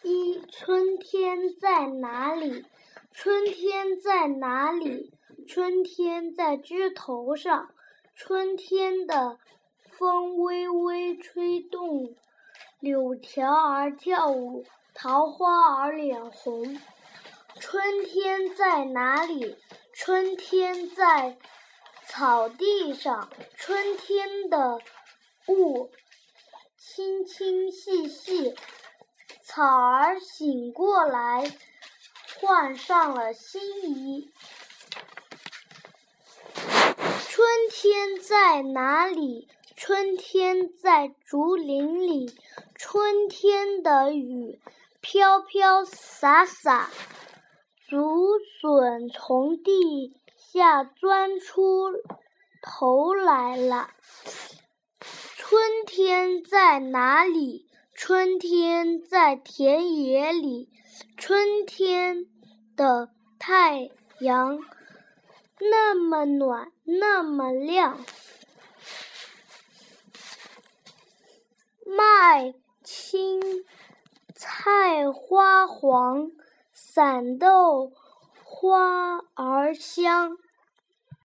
一春天在哪里？春天在哪里？春天在枝头上。春天的风微微吹动柳条儿跳舞，桃花儿脸红。春天在哪里？春天在草地上。春天的雾清清细细，草儿醒过来，换上了新衣。春天在哪里？春天在竹林里。春天的雨飘飘洒洒。竹笋从地下钻出头来了。春天在哪里？春天在田野里。春天的太阳那么暖，那么亮。麦青菜花黄。散豆花儿香。